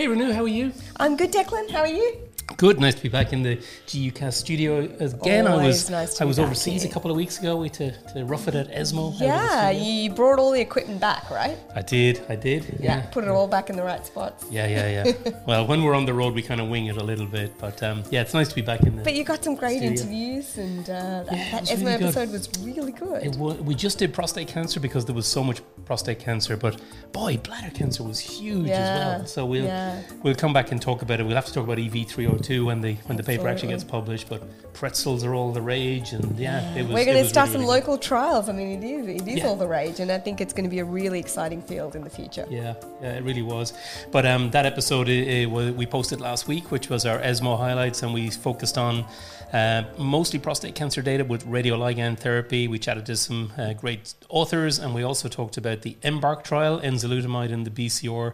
Hey, Renu, how are you? I'm good, Declan. How are you? Good, nice to be back in the GUcast studio again. I was nice to I was overseas here. a couple of weeks ago. We to, to rough it at ESMO. Yeah, you brought all the equipment back, right? I did, I did. Yeah, Put it all back in the right spots. yeah, yeah, yeah. well, when we're on the road, we kind of wing it a little bit, but um, yeah, it's nice to be back in the. But you got some great Studio. interviews, and uh, that, Yeah, that ESMO really good. episode was really good. It wa- we just did prostate cancer because there was so much prostate cancer, but boy, bladder cancer was huge Yeah, as well. So we'll yeah. we'll come back and talk about it. We'll have to talk about EV three hundred two when the when the paper actually gets published. But pretzels are all the rage, and yeah, it was. We're going to start really, some really good. local trials. I mean, it is it is Yeah. all the rage, and I think it's going to be a really exciting field in the future. Yeah, yeah, it really was. But um, that episode uh, uh, we posted last week, which was our ESMO highlights, and we focused on uh, mostly prostate cancer data with radioligand therapy. We chatted to some uh, great authors, and we also talked about the EMBARK trial, enzalutamide in the BCR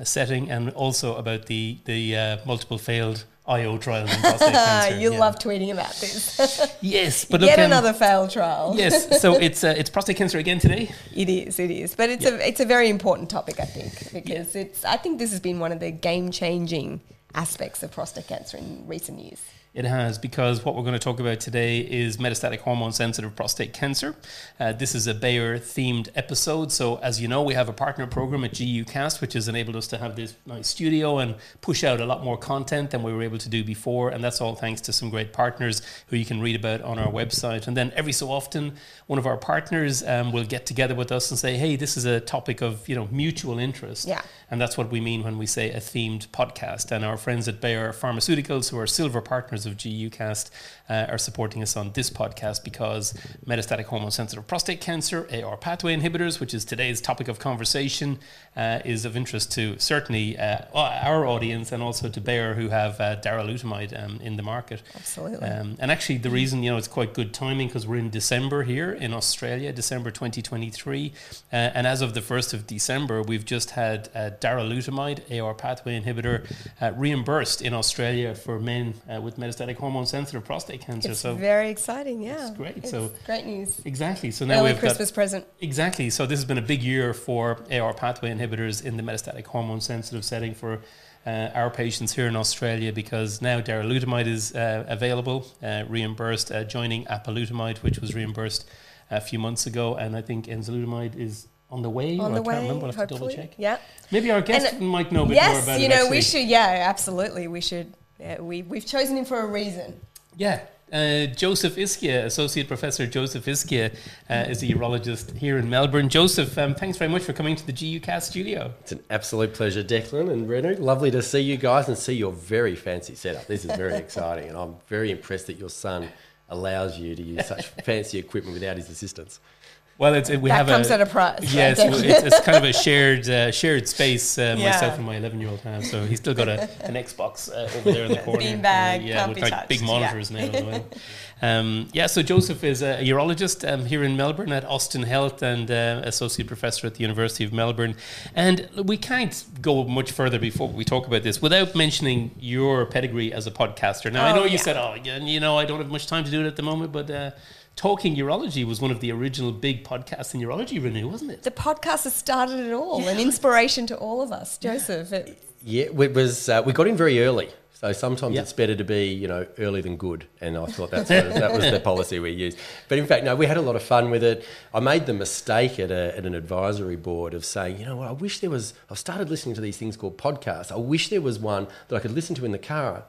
uh, setting, and also about the the uh, multiple failed IO trials in prostate cancer. you Yeah. love tweeting about this. yes, but look, Yet um, another failed trial. yes. So it's uh, it's prostate cancer again today. It is, it is, but it's Yeah. a it's a very important topic, I think, because it's. I think this has been one of the game changing aspects of prostate cancer in recent years. It has, because what we're going to talk about today is metastatic hormone sensitive prostate cancer. Uh, this is a Bayer themed episode. So, as you know, we have a partner program at GUcast, which has enabled us to have this nice studio and push out a lot more content than we were able to do before. And that's all thanks to some great partners who you can read about on our website. And then every so often, one of our partners um, will get together with us and say, hey, this is a topic of you know mutual interest. Yeah. And that's what we mean when we say a themed podcast. And our friends at Bayer Pharmaceuticals, who are silver partners of GUcast, uh, are supporting us on this podcast because metastatic hormone sensitive prostate cancer, AR pathway inhibitors, which is today's topic of conversation, uh, is of interest to certainly uh, our audience and also to Bayer, who have uh, darolutamide um, in the market. Absolutely. Um, and actually, the reason you know it's quite good timing because we're in December here in Australia, December 2023, uh, and as of the first of December, we've just had uh, darolutamide, AR pathway inhibitor, uh, reimbursed in Australia for men with metastatic hormone-sensitive prostate cancer. It's so very exciting, yeah. It's great, It's so- great news. exactly. So now Early we've got a Christmas got present. exactly. So this has been a big year for AR pathway inhibitors in the metastatic hormone-sensitive setting for. Uh, our patients here in Australia because now darolutamide is uh, available, uh, reimbursed, uh, joining apalutamide, which was reimbursed a few months ago, and I think enzalutamide is on the way. On the I can't remember. I'll have to double check. Yeah. Maybe our guest And, might know a bit more Yes, you know, actually. we should, yeah, absolutely. We should, yeah, we, we've chosen him for a reason. Yeah. Uh, Joseph Ischia, Associate Professor Joseph Ischia, uh, is a urologist here in Melbourne. Joseph, um, thanks very much for coming to the GUcast studio. It's an absolute pleasure, Declan and Renu. Lovely to see you guys and see your very fancy setup. This is very exciting, and I'm very impressed that your son allows you to use such fancy equipment without his assistance. Well, it's, we have a that have comes a, at a price. Yes, right? it's, it's kind of a shared uh, shared space. Uh, Yeah. Myself and my eleven year old have, so he's still got a, an Xbox uh, over there in the corner. Beanbag, Uh, yeah, with like big yeah. monitors now well. Um, yeah, so Joseph is a urologist um, here in Melbourne at Austin Health and uh, associate professor at the University of Melbourne. And we can't go much further before we talk about this without mentioning your pedigree as a podcaster. Now, I Oh, know you yeah. said, "Oh, yeah, you know, I don't have much time to do it at the moment," but uh, Talking Urology was one of the original big podcasts in urology, Renu, wasn't it? the podcast has started it all, an inspiration to all of us. Joseph, it, Yeah, it was. Uh, we got in very early, so sometimes Yeah. it's better to be, you know, early than good. And I thought that's what, that was the policy we used. But in fact, no, we had a lot of fun with it. I made the mistake at, a, at an advisory board of saying, you know what, I wish there was. I've started listening to these things called podcasts. I wish there was one that I could listen to in the car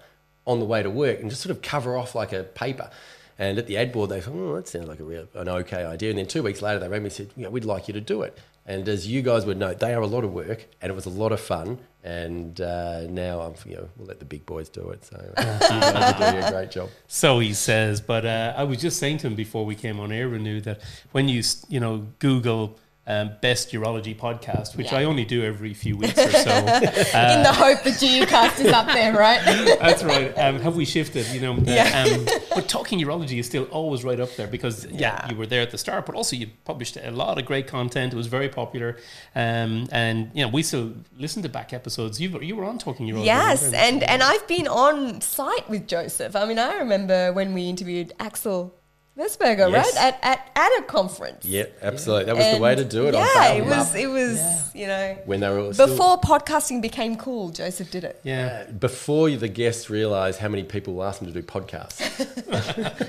on the way to work and just sort of cover off like a paper. And at the ad board, they thought, oh, that sounds like a real, an okay idea. And then two weeks later, they rang me and said, know, we'd like you to do it. And as you guys would know, they are a lot of work, and it was a lot of fun. And uh, now I'm, you know, we'll let the big boys do it. So you guys are doing a great job. So he says, but uh, I was just saying to him before we came on air, Renu, that when you you know Google um, best urology podcast, which Yeah. I only do every few weeks or so, in the hope that GUcast is up there, right? that's right. Um, have we shifted? You know, uh, Yeah. um, but talking urology is still always right up there because yeah, Yeah. you were there at the start, but also you published a lot of great content. It was very popular, um, and you know we still listen to back episodes. You were, you were on talking urology. yes, and and I've been on site with Joseph. I mean, I remember when we interviewed Axel Merseburger, Yes. right? At, at, at a conference. Yeah, absolutely. That was the way to do it. Yeah, it was, it was, you know, when they were all still- before podcasting became cool, Joseph did it. Yeah, before the guests realised how many people ask them to do podcasts.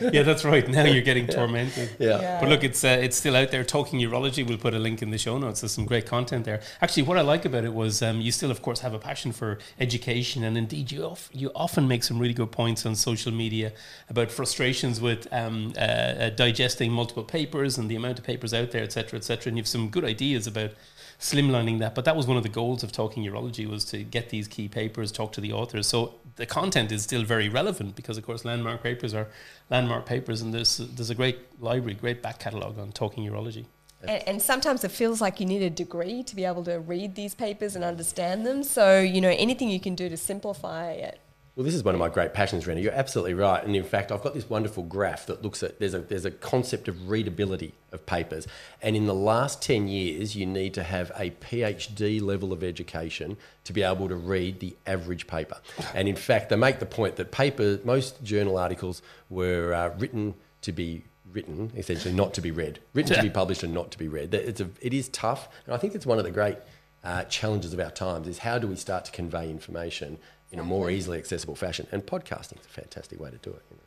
yeah, that's right. Now you're getting tormented. Yeah. Yeah. But look, it's uh, it's still out there. Talking urology. We'll put a link in the show notes. There's some great content there. Actually, what I like about it was um, you still, of course, have a passion for education, and indeed, you of, you often make some really good points on social media about frustrations with um, uh, uh, digesting multiple papers and the amount of papers out there, etc., etc. And you've some good ideas about slimlining that. But that was one of the goals of Talking Urology was to get these key papers, talk to the authors. So the content is still very relevant because, of course, landmark papers are landmark papers, and there's there's a great library, great back catalogue on Talking Urology. And, and sometimes it feels like you need a degree to be able to read these papers and understand them. So, you know, anything you can do to simplify it. Well, this is one of my great passions, Rennie. You're absolutely right. And in fact, I've got this wonderful graph that looks at there's a there's a concept of readability of papers. And in the last 10 years, you need to have a PhD level of education to be able to read the average paper. And in fact, they make the point that paper most journal articles were uh, written to be written, essentially not to be read, written to be published and not to be read. It's a, it is tough, and I think it's one of the great uh, challenges of our times is how do we start to convey information in a more easily accessible fashion? And podcasting is a fantastic way to do it. You know.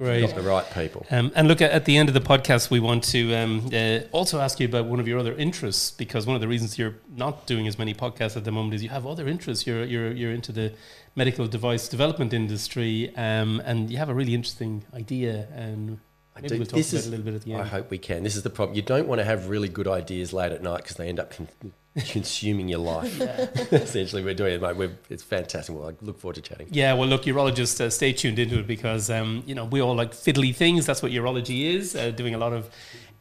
Right. Got the right people. Um, and look, at, at the end of the podcast, we want to um, uh, also ask you about one of your other interests because one of the reasons you're not doing as many podcasts at the moment is you have other interests. You're you're you're into the medical device development industry, um, and you have a really interesting idea. And I maybe do- we'll talk this about is- it a little bit at the I hope we can. This is the problem. You don't want to have really good ideas late at night because they end up con- consuming your life. Essentially, we're doing it. Mate. We're, it's fantastic. Well, I look forward to chatting. Yeah, well, look, urologists, uh, stay tuned into it because um, you know we all like fiddly things. That's what urology is. Uh, doing a lot of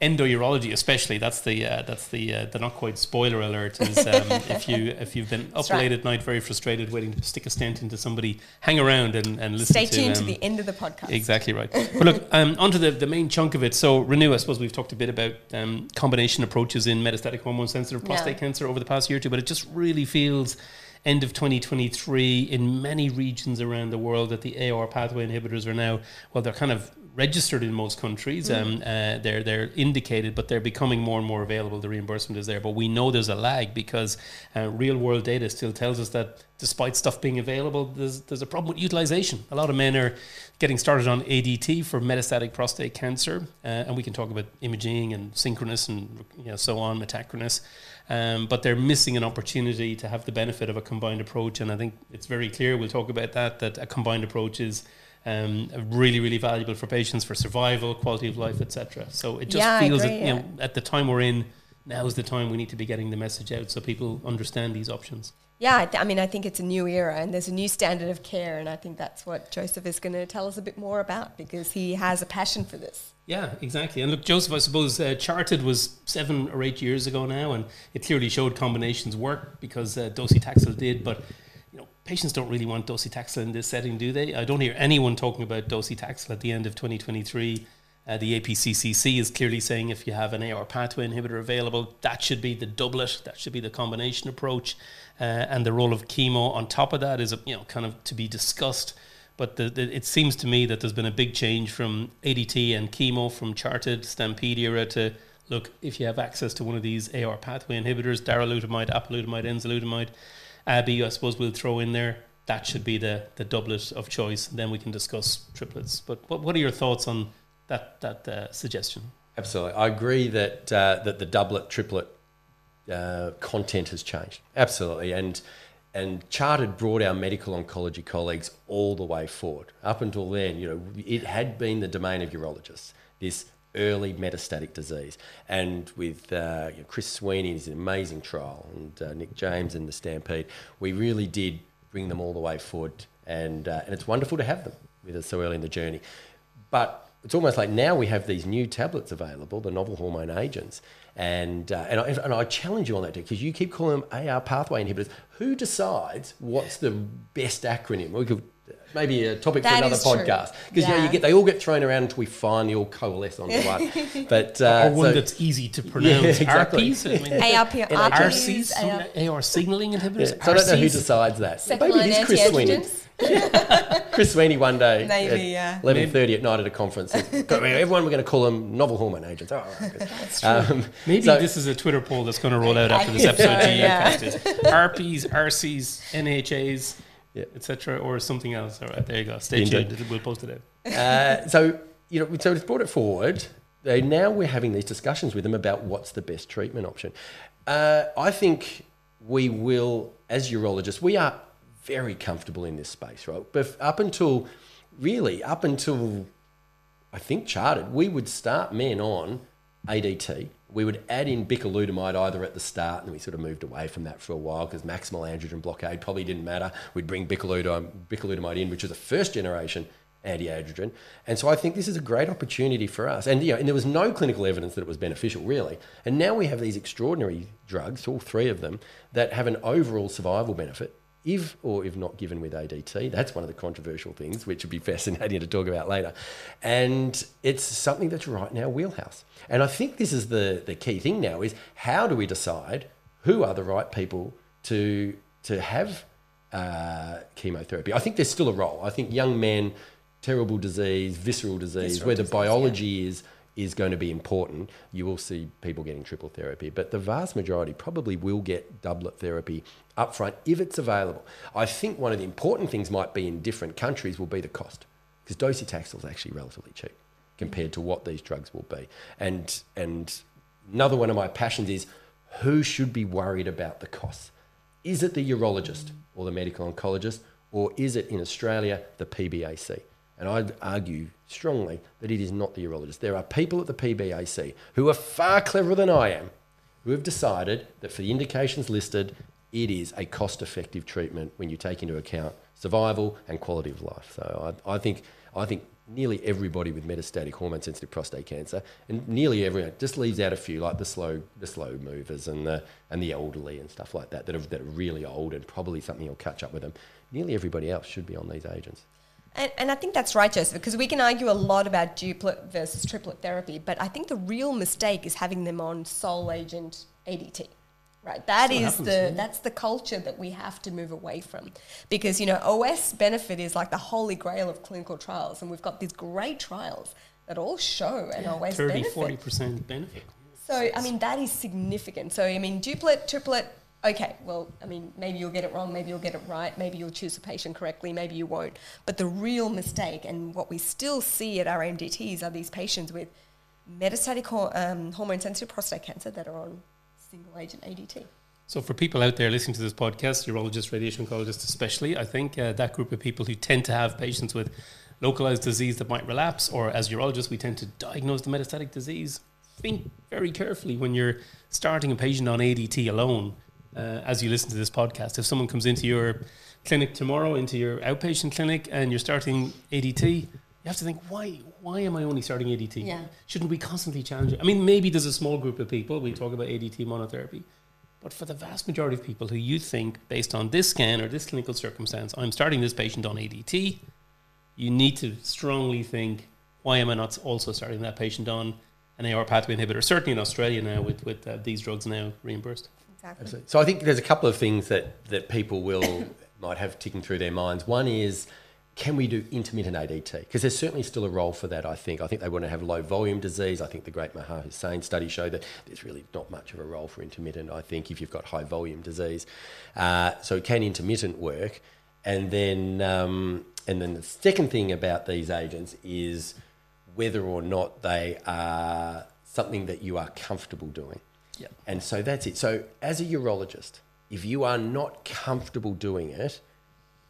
endourology, especially. That's the uh, that's the uh, the not quite spoiler alert. Is um, if you if you've been up right. late at night, very frustrated, waiting to stick a stent into somebody, hang around and, and listen. Stay to, tuned to um, the end of the podcast. Exactly right. But look, um, onto the, the main chunk of it. So, Renu, I suppose we've talked a bit about um, combination approaches in metastatic hormone sensitive prostate Yeah. cancer over the past year or two, but it just really feels end of 2023 in many regions around the world that the AR pathway inhibitors are now, well, they're kind of registered in most countries. Um, uh, they're they're indicated, but they're becoming more and more available. The reimbursement is there, but we know there's a lag because uh, real world data still tells us that despite stuff being available, there's there's a problem with utilization. A lot of men are getting started on ADT for metastatic prostate cancer, uh, and we can talk about imaging and synchronous and you know so on, metachronous. Um, but they're missing an opportunity to have the benefit of a combined approach, and I think it's very clear. We'll talk about that. That a combined approach is um, really, really valuable for patients for survival, quality of life, etc. So it just Yeah, feels agree, that you yeah. know at the time we're in, now is the time we need to be getting the message out so people understand these options. Yeah, I, th- I mean, I think it's a new era and there's a new standard of care, and I think that's what Joseph is going to tell us a bit more about because he has a passion for this. Yeah, exactly. And look, Joseph, I suppose uh, CHAARTED was seven or eight years ago now, and it clearly showed combinations work because uh, docetaxel did. But patients don't really want docetaxel in this setting, do they? I don't hear anyone talking about docetaxel at the end of 2023. Uh, the APCCC is clearly saying if you have an AR pathway inhibitor available, that should be the doublet, that should be the combination approach, uh, and the role of chemo on top of that is you know kind of to be discussed. But the, the, it seems to me that there's been a big change from ADT and chemo from CHAARTED Stampede era to look, if you have access to one of these AR pathway inhibitors, darolutamide, apalutamide, enzalutamide, ABI, I suppose we'll throw in there. That should be the, the doublet of choice. Then we can discuss triplets. But what, what are your thoughts on that, that uh, suggestion? Absolutely, I agree that uh, that the doublet triplet uh, content has changed. Absolutely, and and CHAARTED brought our medical oncology colleagues all the way forward. Up until then, you know, it had been the domain of urologists. This early metastatic disease, and with uh, you know, Chris Sweeney, is an amazing trial, and uh, Nick James and the Stampede, we really did bring them all the way forward, and uh, and it's wonderful to have them with us so early in the journey. But it's almost like now we have these new tablets available, the novel hormone agents. And, uh, and, I, and I challenge you on that because you keep calling them AR pathway inhibitors. Who decides what's the best acronym? We could maybe a topic That for another podcast because you know you get they all get thrown around until we finally all coalesce onto one. But uh, or one so- that's easy to pronounce. exactly. RPs? I mean, ARP, RCs, RPs, AR, AR signaling inhibitors. yeah, so I don't know who decides that. Second maybe line it is Chris Sweeney. Chris Sweeney one day, Maybe, at yeah. eleven thirty at night at a conference. Everyone, we're going to call them novel hormone agents. Oh, all right. Um, Maybe so- this is a Twitter poll that's going to roll out after this episode. so, yeah. RPs, RCs, NHAs, Yeah. etc., or something else. All right, there you go. Stay Indeed. tuned. We'll post it out. uh, so you know, so it's brought it forward. They, now we're having these discussions with them about what's the best treatment option. Uh, I think we will, as urologists, we are very comfortable in this space, right? But up until really up until I think CHAARTED, we would start men on ADT. We would add in bicalutamide either at the start, and we sort of moved away from that for a while because maximal androgen blockade probably didn't matter. We'd bring bicalutamide, in, which is a first generation anti-androgen. And so I think this is a great opportunity for us. And, you know, and there was no clinical evidence that it was beneficial, really. And now we have these extraordinary drugs, all three of them, that have an overall survival benefit if or if not given with ADT. That's one of the controversial things, which would be fascinating to talk about later. And it's something that's right in our wheelhouse. And I think this is the, the key thing now is how do we decide who are the right people to, to have uh, chemotherapy? I think there's still a role. I think young men, terrible disease, visceral disease, Visceral where the disease, yeah. biology is is going to be important. You will see people getting triple therapy, but the vast majority probably will get doublet therapy up front if it's available. I think one of the important things might be in different countries will be the cost because docetaxel is actually relatively cheap compared to what these drugs will be. And and another one of my passions is who should be worried about the costs? Is it the urologist or the medical oncologist, or is it in Australia the PBAC? And I'd argue strongly that it is not the urologist. There are people at the PBAC who are far cleverer than I am, who have decided that for the indications listed, it is a cost effective treatment when you take into account survival and quality of life. So I, I, think, I think nearly everybody with metastatic hormone sensitive prostate cancer, and nearly everyone, just leaves out a few like the slow, the slow movers and the, and the elderly and stuff like that, that are, that are really old and probably something will catch up with them. Nearly everybody else should be on these agents. And, and I think that's right, Joseph, because we can argue a lot about doublet versus triplet therapy, but I think the real mistake is having them on sole agent ADT. Right, that is happens, the yeah. that's the culture that we have to move away from, because you know OS benefit is like the holy grail of clinical trials, and we've got these great trials that all show an OS 30, benefit. 40% benefit. So, I mean, that is significant. So, I mean, doublet, triplet, okay, well, I mean, maybe you'll get it wrong, maybe you'll get it right, maybe you'll choose a patient correctly, maybe you won't. But the real mistake, and what we still see at our MDTs, are these patients with metastatic um, hormone sensitive prostate cancer that are on single agent ADT. So, for people out there listening to this podcast, urologists, radiation oncologists especially, I think uh, that group of people who tend to have patients with localized disease that might relapse, or as urologists, we tend to diagnose the metastatic disease. Think very carefully when you're starting a patient on ADT alone. Uh, as you listen to this podcast, if someone comes into your clinic tomorrow, into your outpatient clinic, and you're starting ADT, you have to think, why? Why am I only starting ADT? Yeah. Shouldn't we constantly challenge it? I mean, maybe there's a small group of people. We talk about ADT monotherapy. But for the vast majority of people who you think, based on this scan or this clinical circumstance, I'm starting this patient on ADT, you need to strongly think, why am I not also starting that patient on an AR pathway inhibitor? Certainly in Australia now, with, with uh, these drugs now reimbursed. Exactly. So I think there's a couple of things that, that people will might have ticking through their minds. One is, can we do intermittent ADT? Because there's certainly still a role for that, I think. I think they want to have low volume disease. I think the great Maha study showed that there's really not much of a role for intermittent, I think, if you've got high volume disease. Uh, so can intermittent work? And then, um, and then the second thing about these agents is whether or not they are something that you are comfortable doing. Yeah. And so that's it. So as a urologist, if you are not comfortable doing it,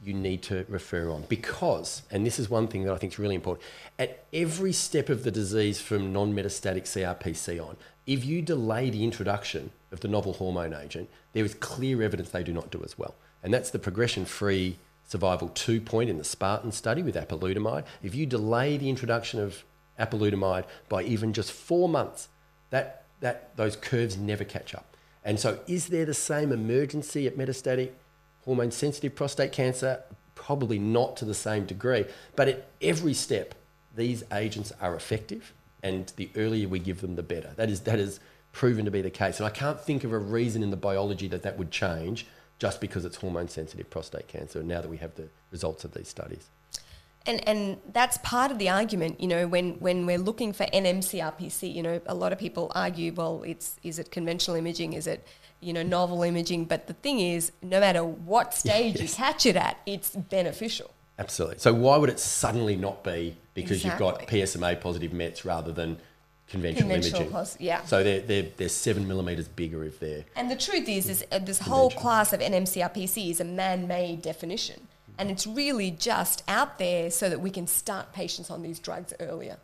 you need to refer on because, and this is one thing that I think is really important, at every step of the disease from non-metastatic CRPC on, if you delay the introduction of the novel hormone agent, there is clear evidence they do not do as well. And that's the progression-free survival two point in the Spartan study with apalutamide. If you delay the introduction of apalutamide by even just four months, that, that those curves never catch up. And so, is there the same emergency at metastatic hormone sensitive prostate cancer? Probably not to the same degree, but at every step, these agents are effective, and the earlier we give them, the better. That is that is proven to be the case, and I can't think of a reason in the biology that that would change just because it's hormone sensitive prostate cancer. Now that we have the results of these studies. And, and that's part of the argument, you know, when, when we're looking for NMCRPC, you know, a lot of people argue, well, it's is it conventional imaging, is it, you know, novel imaging? But the thing is, no matter what stage yes. you catch it at, it's beneficial. Absolutely. So why would it suddenly not be because exactly. you've got PSMA positive Mets rather than conventional, conventional imaging? Pos- yeah. So they're, they're, they're seven millimeters bigger if they're. And the truth is, is uh, this whole class of NMCRPC is a man-made definition. And it's really just out there so that we can start patients on these drugs earlier.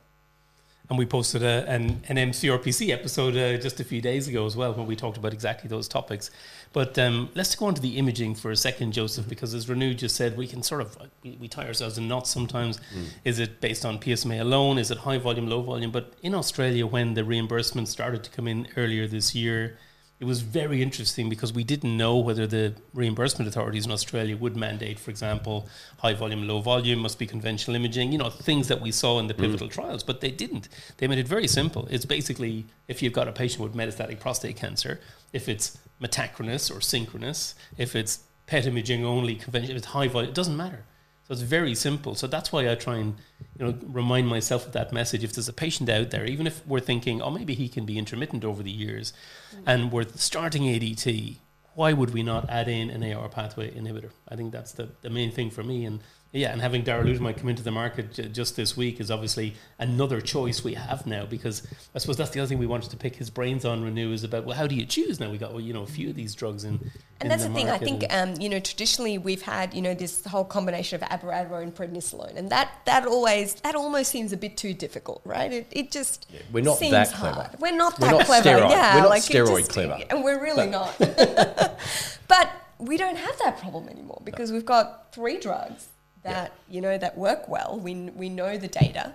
And we posted a, an, an MCRPC episode uh, just a few days ago as well, when we talked about exactly those topics. But um, let's go on to the imaging for a second, Joseph, because as Renu just said, we can sort of we, we tie ourselves in knots sometimes. Mm. Is it based on PSMA alone? Is it high volume, low volume? But in Australia, when the reimbursement started to come in earlier this year, it was very interesting because we didn't know whether the reimbursement authorities in Australia would mandate, for example, high volume, low volume, must be conventional imaging, you know, things that we saw in the mm. pivotal mm. trials, but they didn't. They made it very simple. It's basically if you've got a patient with metastatic prostate cancer, if it's metachronous or synchronous, if it's PET imaging only, conventional, if it's high volume, it doesn't matter. So it's very simple. So that's why I try and you know remind myself of that message. If there's a patient out there, even if we're thinking, oh, maybe he can be intermittent over the years, mm. and we're starting ADT, why would we not add in an AR pathway inhibitor? I think that's the, the main thing for me. And yeah, and having darolutamide come into the market j- just this week is obviously another choice we have now because I suppose that's the other thing we wanted to pick his brains on. Renu is about well, how do you choose now? We got well, you know a few of these drugs in. And in that's the, the thing. I think um, you know traditionally we've had you know this whole combination of abiraterone, and prednisolone, and that that always that almost seems a bit too difficult, right? It, it just yeah, we're not that clever. Hard. We're not we're that not clever. Steroid. Yeah, we're not like steroid just, clever, and we're really but. not. but we don't have that problem anymore because no. we've got three drugs that yeah. you know that work well. We we know the data.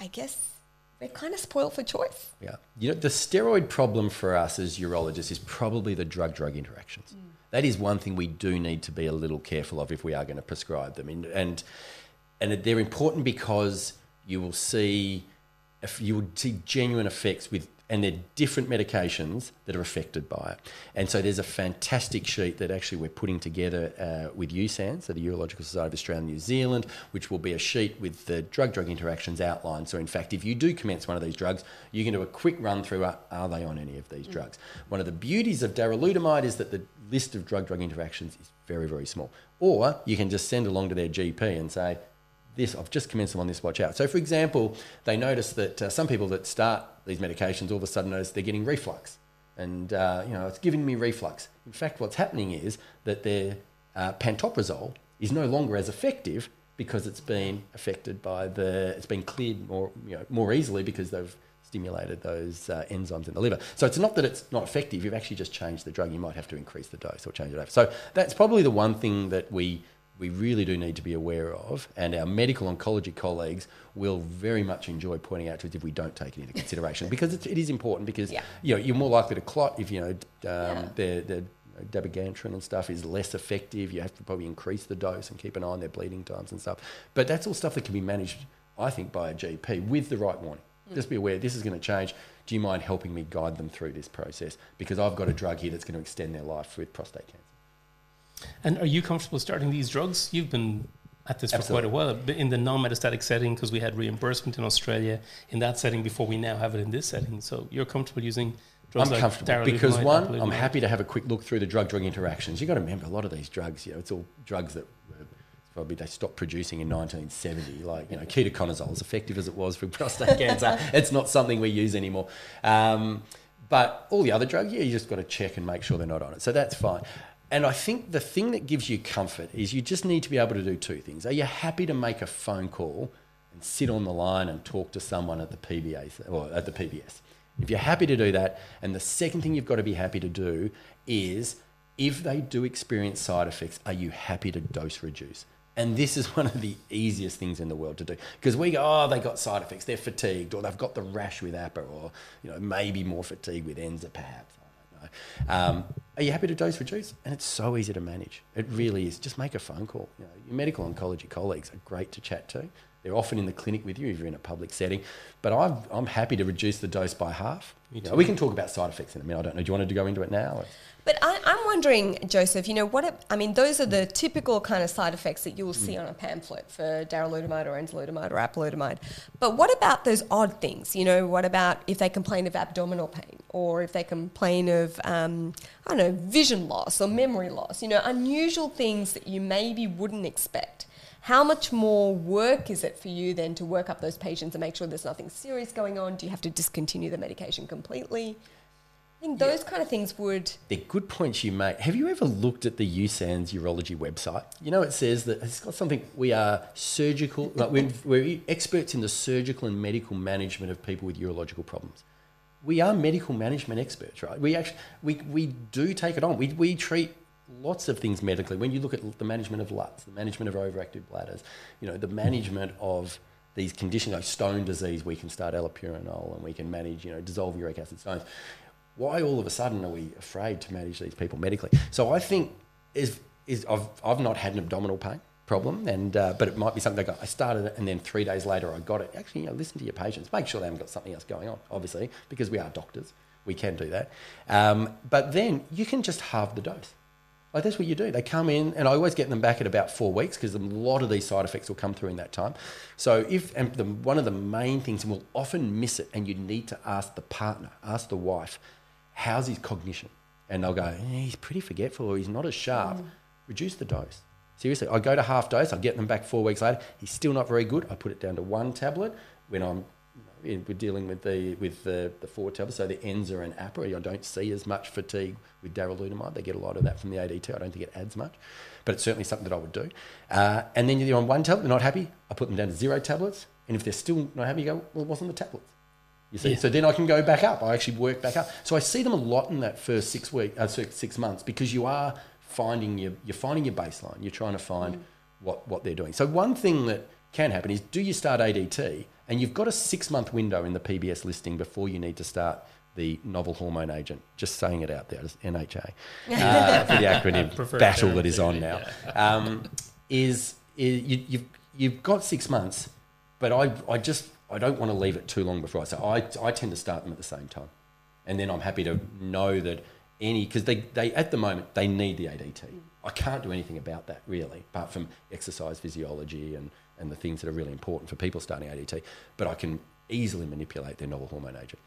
I guess we're kind of spoiled for choice. Yeah, you know the steroid problem for us as urologists is probably the drug-drug interactions. Mm. That is one thing we do need to be a little careful of if we are going to prescribe them, and and, and they're important because you will see if you will see genuine effects with and they're different medications that are affected by it. And so there's a fantastic sheet that actually we're putting together uh, with USANZ, so the Urological Society of Australia and New Zealand, which will be a sheet with the drug-drug interactions outlined. So in fact, if you do commence one of these drugs, you can do a quick run through, are, are they on any of these mm. drugs? One of the beauties of darolutamide is that the list of drug-drug interactions is very, very small. Or you can just send along to their GP and say, this, I've just commenced them on this, watch out. So, for example, they notice that uh, some people that start these medications all of a sudden notice they're getting reflux. And, uh, you know, it's giving me reflux. In fact, what's happening is that their uh, pantoprazole is no longer as effective because it's been affected by the, it's been cleared more, you know, more easily because they've stimulated those uh, enzymes in the liver. So it's not that it's not effective, you've actually just changed the drug. You might have to increase the dose or change it over. So that's probably the one thing that we we really do need to be aware of, and our medical oncology colleagues will very much enjoy pointing out to us if we don't take it into consideration because it's, it is important because yeah. you know you're more likely to clot if you know um, yeah. dabigatran and stuff is less effective. You have to probably increase the dose and keep an eye on their bleeding times and stuff. But that's all stuff that can be managed, I think, by a GP with the right warning. Mm. Just be aware this is going to change. Do you mind helping me guide them through this process? Because I've got a drug here that's going to extend their life with prostate cancer. And are you comfortable starting these drugs? You've been at this Absolutely. for quite a while in the non-metastatic setting because we had reimbursement in Australia in that setting before we now have it in this setting. So you're comfortable using drugs I'm like comfortable because one, I'm happy to have a quick look through the drug-drug interactions. You've got to remember a lot of these drugs, you know, it's all drugs that probably they stopped producing in 1970. Like you know, ketoconazole, as effective as it was for prostate cancer, it's not something we use anymore. Um, but all the other drugs, yeah, you just got to check and make sure they're not on it. So that's fine. And I think the thing that gives you comfort is you just need to be able to do two things. Are you happy to make a phone call and sit on the line and talk to someone at the PBA or at the PBS? If you're happy to do that, and the second thing you've got to be happy to do is if they do experience side effects, are you happy to dose reduce? And this is one of the easiest things in the world to do because we go, oh, they got side effects, they're fatigued, or they've got the rash with APA, or you know maybe more fatigue with Enza, perhaps. Um, are you happy to dose reduce? And it's so easy to manage. It really is. Just make a phone call. You know, your medical oncology colleagues are great to chat to. They're often in the clinic with you if you're in a public setting. But i am happy to reduce the dose by half. You know, we can talk about side effects in a minute. I don't know. Do you want to go into it now? But I, am wondering, Joseph, you know, what, if- I mean, those are the typical kind of side effects that you'll Mm. see on a pamphlet for darolutamide or enzalutamide or apalutamide. But what about those odd things? You know, what about if they complain of abdominal pain or if they complain of, um, I don't know, vision loss or memory loss? You know, unusual things that you maybe wouldn't expect. How much more work is it for you then to work up those patients and make sure there's nothing serious going on? Do you have to discontinue the medication completely? I think those kind of things would. They're good points you make. Have you ever looked at the USANZ urology website? You know, it says that it's got something. We are surgical, like we're, we're experts in the surgical and medical management of people with urological problems. We are medical management experts, right? We actually we, we do take it on. We, we treat lots of things medically. When you look at the management of LUTs, the management of overactive bladders, you know, the management of these conditions like stone disease, we can start allopurinol and we can manage, you know, dissolve uric acid stones why all of a sudden are we afraid to manage these people medically? So I think is is I've I've not had an abdominal pain problem, and uh, but it might be something I. I started it, and then three days later I got it. Actually, you know, listen to your patients, make sure they haven't got something else going on. Obviously, because we are doctors, we can do that. Um, but then you can just halve the dose. Like that's what you do. They come in, and I always get them back at about four weeks because a lot of these side effects will come through in that time. So if and the, one of the main things, and we'll often miss it, and you need to ask the partner, ask the wife, how's his cognition? And they'll go, "Eh, he's pretty forgetful, or he's not as sharp. Reduce the dose. Seriously, I go to half dose. I get them back four weeks later. He's still not very good. I put it down to one tablet when I'm know, we're dealing with the with the, the four tablets, so the Enza and APA. I don't see as much fatigue with darolutamide. They get a lot of that from the ADT. I don't think it adds much, but it's certainly something that I would do. Uh, and then you're on one tablet, they're not happy. I put them down to zero tablets, and if they're still not happy, you go, well, it wasn't the tablets. You see, Yeah. so then I can go back up. I actually work back up. So I see them a lot in that first six week, uh, six six months because you are finding your you're finding your baseline. You're trying to find what what they're doing. So one thing that can happen is do you start ADT and you've got a six month window in the PBS listing before you need to start the novel hormone agent. Just saying it out there, as NHA uh, for the acronym battle that is on now. yeah. Um, is, is you, you've you've got six months, but I I just I don't want to leave it too long before I so I I tend to start them at the same time, and then I'm happy to know that any because they they at the moment they need the ADT. I can't do anything about that really, apart from exercise physiology and and the things that are really important for people starting ADT. But I can easily manipulate their novel hormone agent.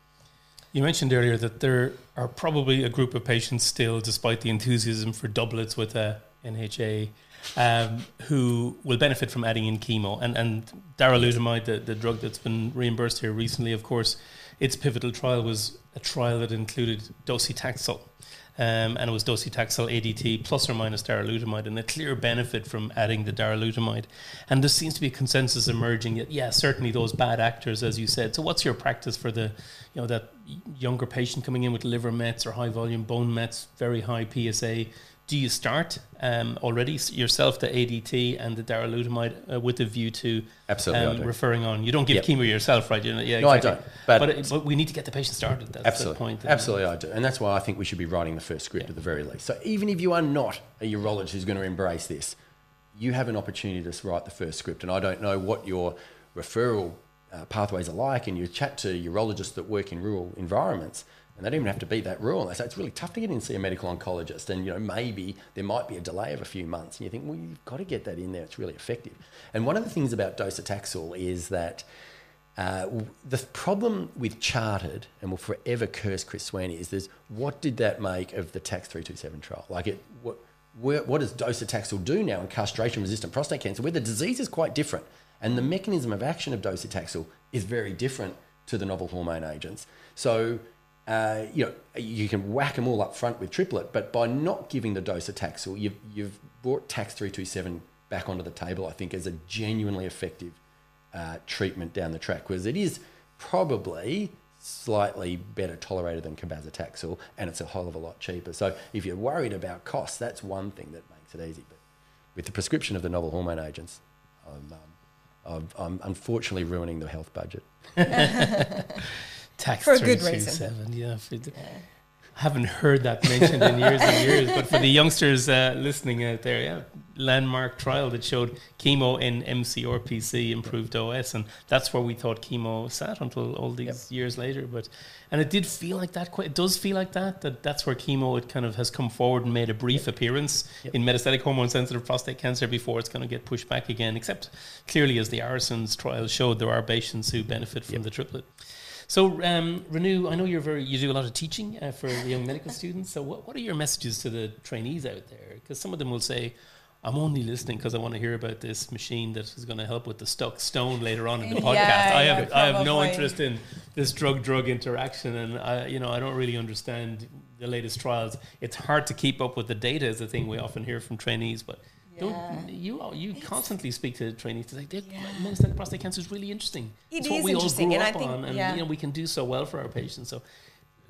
You mentioned earlier that there are probably a group of patients still, despite the enthusiasm for doublets with a NHA, um, who will benefit from adding in chemo. And, and darolutamide, the, the drug that's been reimbursed here recently, of course, its pivotal trial was a trial that included docetaxel. Um, and it was docetaxel ADT plus or minus darolutamide, and a clear benefit from adding the darolutamide. And there seems to be a consensus emerging that, yeah, certainly those bad actors, as you said. So, what's your practice for the, you know, that younger patient coming in with liver mets or high volume bone mets, very high PSA? Do you start um, already yourself the ADT and the darolutamide uh, with a view to Absolutely, um, referring on? You don't give Yep. chemo yourself, right? You know, yeah, No, I don't, but- but, it- but we need to get the patient started. That's Absolutely. the point. Absolutely, I do. And that's why I think we should be writing the first script at the very least. So even if you are not a urologist who's going to embrace this, you have an opportunity to write the first script. And I don't know what your referral uh, pathways are like, and you chat to urologists that work in rural environments, and they don't even have to be that rural. They say it's really tough to get in and see a medical oncologist, and you know maybe there might be a delay of a few months, and you think, well, you've got to get that in there. It's really effective. And one of the things about docetaxel is that uh, the problem with CHAARTED, and will forever curse Chris Sweeney, is there's what did that make of the Tax 327 trial? Like it, what, where, what does docetaxel do now in castration-resistant prostate cancer, where the disease is quite different, and the mechanism of action of docetaxel is very different to the novel hormone agents. So, uh, you know, you can whack them all up front with triplet, but by not giving the docetaxel, you've, you've brought Tax 327 back onto the table, I think, as a genuinely effective uh, treatment down the track because it is probably slightly better tolerated than cabazitaxel and it's a whole of a lot cheaper. So if you're worried about costs, that's one thing that makes it easy. But with the prescription of the novel hormone agents, I'm, um, I'm unfortunately ruining the health budget. Tax For a good reason. 327, Yeah, the- I haven't heard that mentioned in years and years. But for the youngsters uh, listening out there, yeah, landmark trial that showed chemo in MCRPC improved OS, and that's where we thought chemo sat until all these years later. But and it did feel like that. Quite, it does feel like that. That that's where chemo it kind of has come forward and made a brief appearance in metastatic hormone sensitive prostate cancer before it's going to get pushed back again. Except clearly, as the ARASENS trial showed, there are patients who benefit from the triplet. So, um, Renu, I know you're very you do a lot of teaching uh, for the young medical students. So, what, what are your messages to the trainees out there? Because some of them will say, "I'm only listening because I want to hear about this machine that is going to help with the stuck stone later on in the podcast. Yeah, I have I have no interest in this drug drug interaction, and I you know I don't really understand the latest trials. It's hard to keep up with the data. Is the thing we often hear from trainees, but. Yeah. Don't, you you constantly speak to trainees to say "They- Yeah. metastatic prostate cancer is really interesting. It it's what we all grew and I up think- on, and yeah. you know we can do so well for our patients. So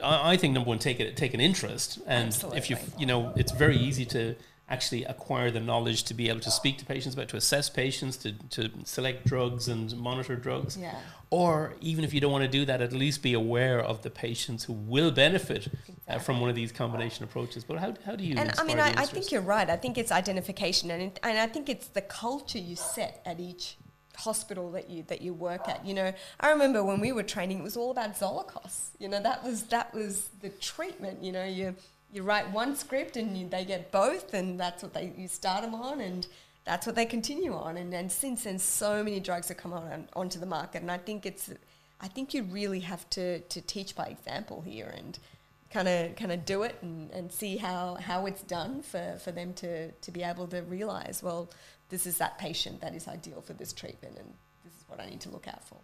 I, I think number one, take it take an interest, and if you you know it's very easy to actually acquire the knowledge to be able to speak to patients about to assess patients to, to select drugs and monitor drugs Yeah. or even if you don't want to do that at least be aware of the patients who will benefit uh, from one of these combination approaches but how, how do you And I mean, I, I think you're right. I think it's identification, and it, and I think it's the culture you set at each hospital that you that you work at. You know, I remember when we were training, it was all about Zolacos. You know, that was that was the treatment. You know, you you write one script and you, they get both, and that's what they you start them on, and that's what they continue on. And and since then, so many drugs have come on onto the market, and I think it's I think you really have to to teach by example here and kind of kind of do it and, and see how, how it's done for, for them to, to be able to realize well this is that patient that is ideal for this treatment and this is what I need to look out for.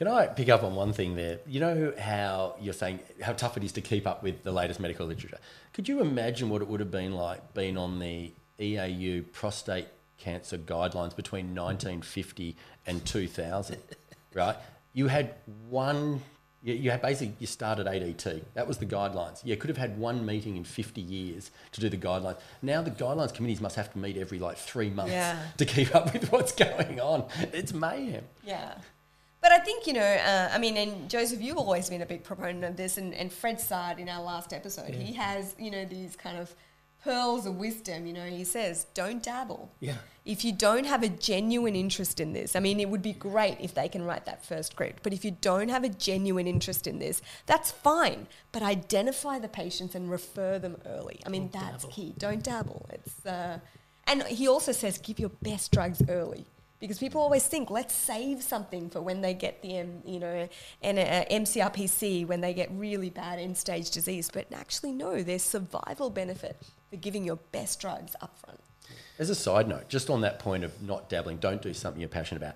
Can I pick up on one thing there? You know how you're saying how tough it is to keep up with the latest medical literature. Could you imagine what it would have been like being on the EAU prostate cancer guidelines between 1950 and 2000? right? You had one. You, you had basically you started ADT. That was the guidelines. You could have had one meeting in 50 years to do the guidelines. Now the guidelines committees must have to meet every like three months Yeah. to keep up with what's going on. It's mayhem. Yeah. But I think, you know, uh, I mean, and Joseph, you've always been a big proponent of this, and, and Fred Saad in our last episode, he has, you know, these kind of pearls of wisdom. You know, he says, don't dabble. Yeah. If you don't have a genuine interest in this, I mean, it would be great if they can write that first script, but if you don't have a genuine interest in this, that's fine. But identify the patients and refer them early. I mean, that's key. Don't dabble. It's, uh, and he also says, give your best drugs early. Because people always think, let's save something for when they get the, M, you know, and uh, MCRPC when they get really bad end-stage disease. But actually, no, there's survival benefit for giving your best drugs upfront. As a side note, just on that point of not dabbling, don't do something you're passionate about.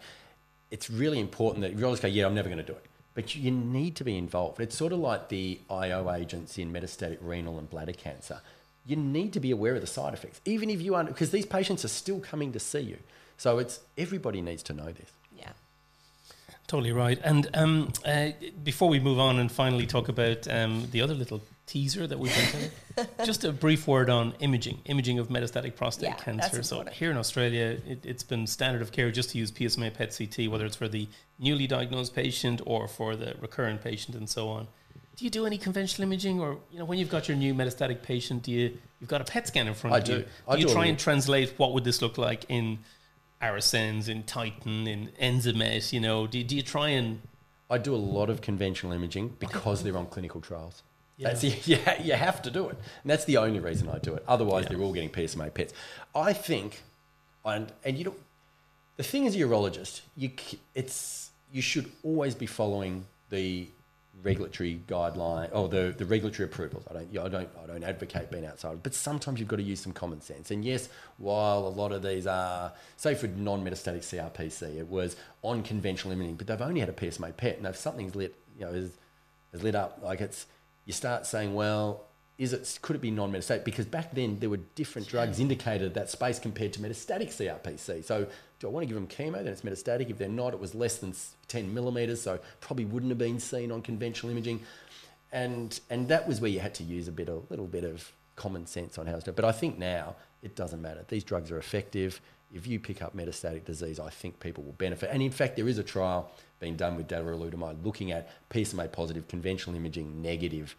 It's really important that you always go, yeah, I'm never going to do it. But you need to be involved. It's sort of like the IO agents in metastatic renal and bladder cancer. You need to be aware of the side effects, even if you aren't, because these patients are still coming to see you. So it's everybody needs to know this. Yeah. Totally right. And um, uh, before we move on and finally talk about um, the other little teaser that we've been telling, just a brief word on imaging, imaging of metastatic prostate Yeah, cancer. So here in Australia, it, it's been standard of care just to use PSMA PET CT, whether it's for the newly diagnosed patient or for the recurrent patient and so on. Do you do any conventional imaging, or you know, when you've got your new metastatic patient, do you you've got a PET scan in front I of you? do. I you do a try and translate what would this look like in ARASENS, in Titan, in ENZAMET? You know, do, do you try and I do a lot of conventional imaging because they're on clinical trials. Yeah. That's yeah, you have to do it, and that's the only reason I do it. Otherwise, Yeah. they're all getting PSMA PETs. I think, and and you know, the thing as a urologist, you it's you should always be following the regulatory guideline or the, the regulatory approvals. I don't yeah, I don't I don't advocate being outside, but sometimes you've got to use some common sense. And yes, while a lot of these are say for non-metastatic CRPC, it was on conventional imaging, but they've only had a PSMA PET, and if something's lit, you know, is is lit up, like it's you start saying, well, is it could it be non-metastatic? Because back then there were different drugs indicated that space compared to metastatic CRPC. So do I want to give them chemo? Then it's metastatic. If they're not, it was less than 10 millimeters, so probably wouldn't have been seen on conventional imaging. And and that was where you had to use a bit a little bit of common sense on how to do it. But I think now it doesn't matter. These drugs are effective. If you pick up metastatic disease, I think people will benefit. And in fact, there is a trial being done with darolutamide looking at PSMA positive, conventional imaging negative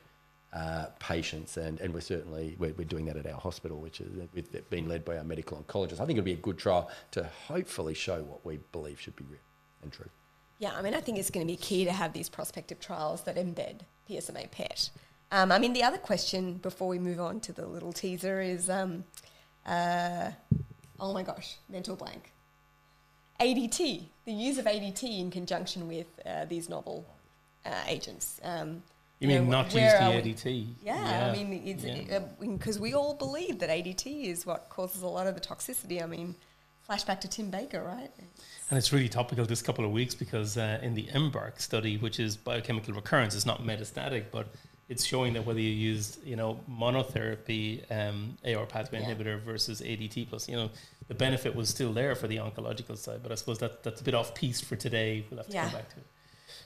uh, patients, and, and we're certainly we're, we're doing that at our hospital, which is with, being led by our medical oncologist. I think it'll be a good trial to hopefully show what we believe should be real and true. Yeah, I mean, I think it's going to be key to have these prospective trials that embed PSMA PET. Um, I mean, the other question before we move on to the little teaser is, um, uh, oh my gosh, mental blank. ADT, the use of ADT in conjunction with uh, these novel uh, agents. Um, you mean know, not use the ADT? Yeah, yeah, I mean, because yeah. uh, we all believe that ADT is what causes a lot of the toxicity. I mean, flashback to Tim Baker, right? And it's really topical this couple of weeks because uh, in the EMBARK study, which is biochemical recurrence, it's not metastatic, but it's showing that whether you used, you know, monotherapy um, AR pathway yeah. inhibitor versus ADT plus, you know, the benefit was still there for the oncological side. But I suppose that that's a bit off piece for today. We'll have to yeah. come back to it.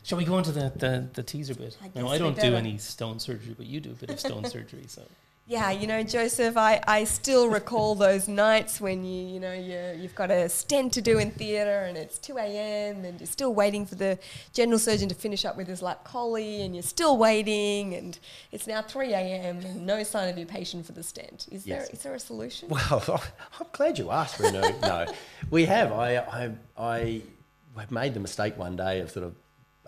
Shall we go on to the, the, the teaser bit? I now, I don't do any stone surgery, but you do a bit of stone surgery, so. Yeah, you know, Joseph, I, I still recall those nights when you, you know, you, you've got a stent to do in theatre and it's 2 a.m. and you're still waiting for the general surgeon to finish up with his lap chole and you're still waiting and it's now 3 a.m. and no sign of your patient for the stent. Is, yes. there, is there a solution? Well, I'm glad you asked, Renu. no, we have. I, I, I made the mistake one day of sort of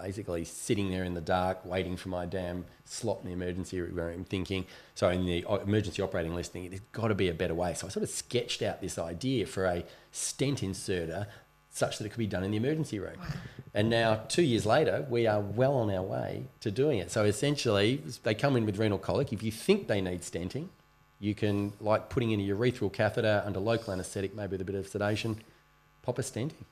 basically sitting there in the dark, waiting for my damn slot in the emergency room, thinking, so in the emergency operating list, thinking, there's got to be a better way. So I sort of sketched out this idea for a stent inserter such that it could be done in the emergency room. Wow. And now, two years later, we are well on our way to doing it. So essentially, they come in with renal colic. If you think they need stenting, you can, like putting in a urethral catheter under local anaesthetic, maybe with a bit of sedation, pop a stent in.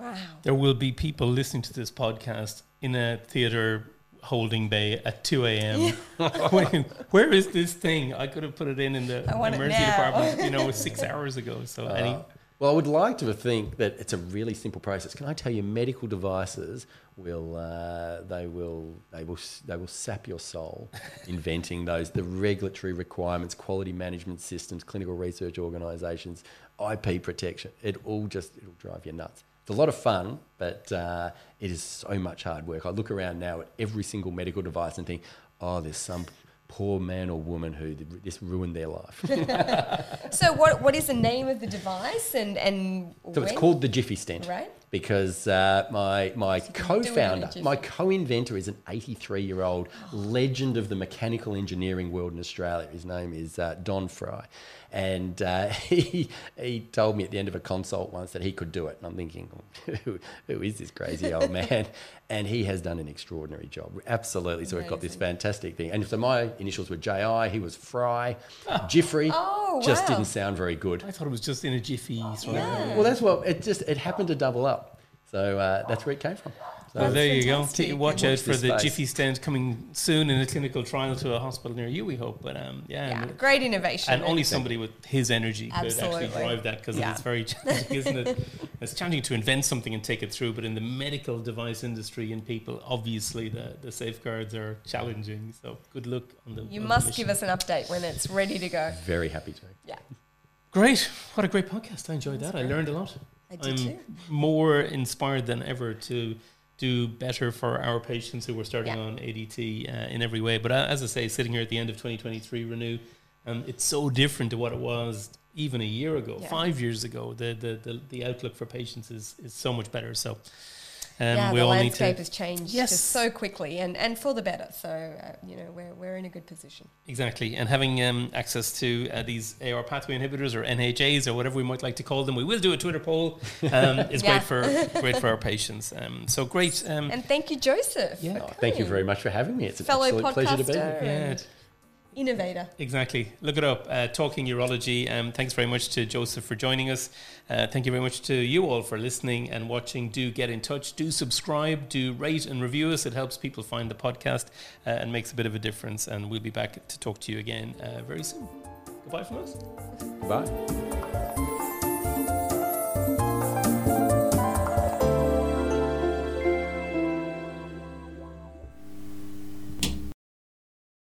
Wow. There will be people listening to this podcast in a theater holding bay at 2 a.m. Yeah. Where is this thing? I could have put it in in the emergency department, you know, six hours ago. So, uh, any. Well, I would like to think that it's a really simple process. Can I tell you, medical devices will uh, they will they will they will sap your soul, inventing those the regulatory requirements, quality management systems, clinical research organisations, IP protection. It all just it'll drive you nuts. It's a lot of fun, but uh, it is so much hard work. I look around now at every single medical device and think, oh, there's some poor man or woman who this ruined their life. so, what what is the name of the device and and so when? it's called the Jiffy stent, right? Because uh, my my so co-founder, my co-inventor, is an 83 year old legend of the mechanical engineering world in Australia. His name is uh, Don Fry, and uh, he, he told me at the end of a consult once that he could do it. And I'm thinking, who, who is this crazy old man? and he has done an extraordinary job. Absolutely. So Amazing. we've got this fantastic thing. And so my initials were J.I., he was Fry. Oh. Jiffrey oh, just wow. didn't sound very good. I thought it was just in a jiffy. Yeah. Well, that's what it just, it happened to double up. So uh, that's where it came from. So well, there you go. T- watch out for the space. Jiffy stent coming soon in a clinical trial to a hospital near you. We hope, but um, yeah, yeah great innovation, and only somebody with his energy Absolutely. could actually drive that because yeah. it's very challenging, isn't it? it's challenging to invent something and take it through, but in the medical device industry and people, obviously the, the safeguards are challenging. So good luck on the. You on must give us an update when it's ready to go. Very happy to. Yeah. Great! What a great podcast! I enjoyed That's that. Great. I learned a lot. I did I'm too. more inspired than ever to do better for our patients who were starting yeah. on ADT uh, in every way. But uh, as I say, sitting here at the end of 2023 Renu, um, it's so different to what it was even a year ago, yeah. five years ago. The, the, the the outlook for patients is is so much better. So um, yeah, the landscape has changed yes. just so quickly and, and for the better. So, uh, you know, we're, we're in a good position. Exactly. And having um, access to uh, these AR pathway inhibitors or NHAs or whatever we might like to call them, we will do a Twitter poll, um, is yeah. great for great for our patients. Um, so great. Um, and thank you, Joseph. Yeah. Oh, thank you very much for having me. It's an Fellow absolute pleasure to be here. Yeah innovator. Exactly. Look it up. Uh, Talking Urology. Um, thanks very much to Joseph for joining us. Uh, thank you very much to you all for listening and watching. Do get in touch. Do subscribe. Do rate and review us. It helps people find the podcast uh, and makes a bit of a difference. And we'll be back to talk to you again uh, very soon. Goodbye from us. Bye.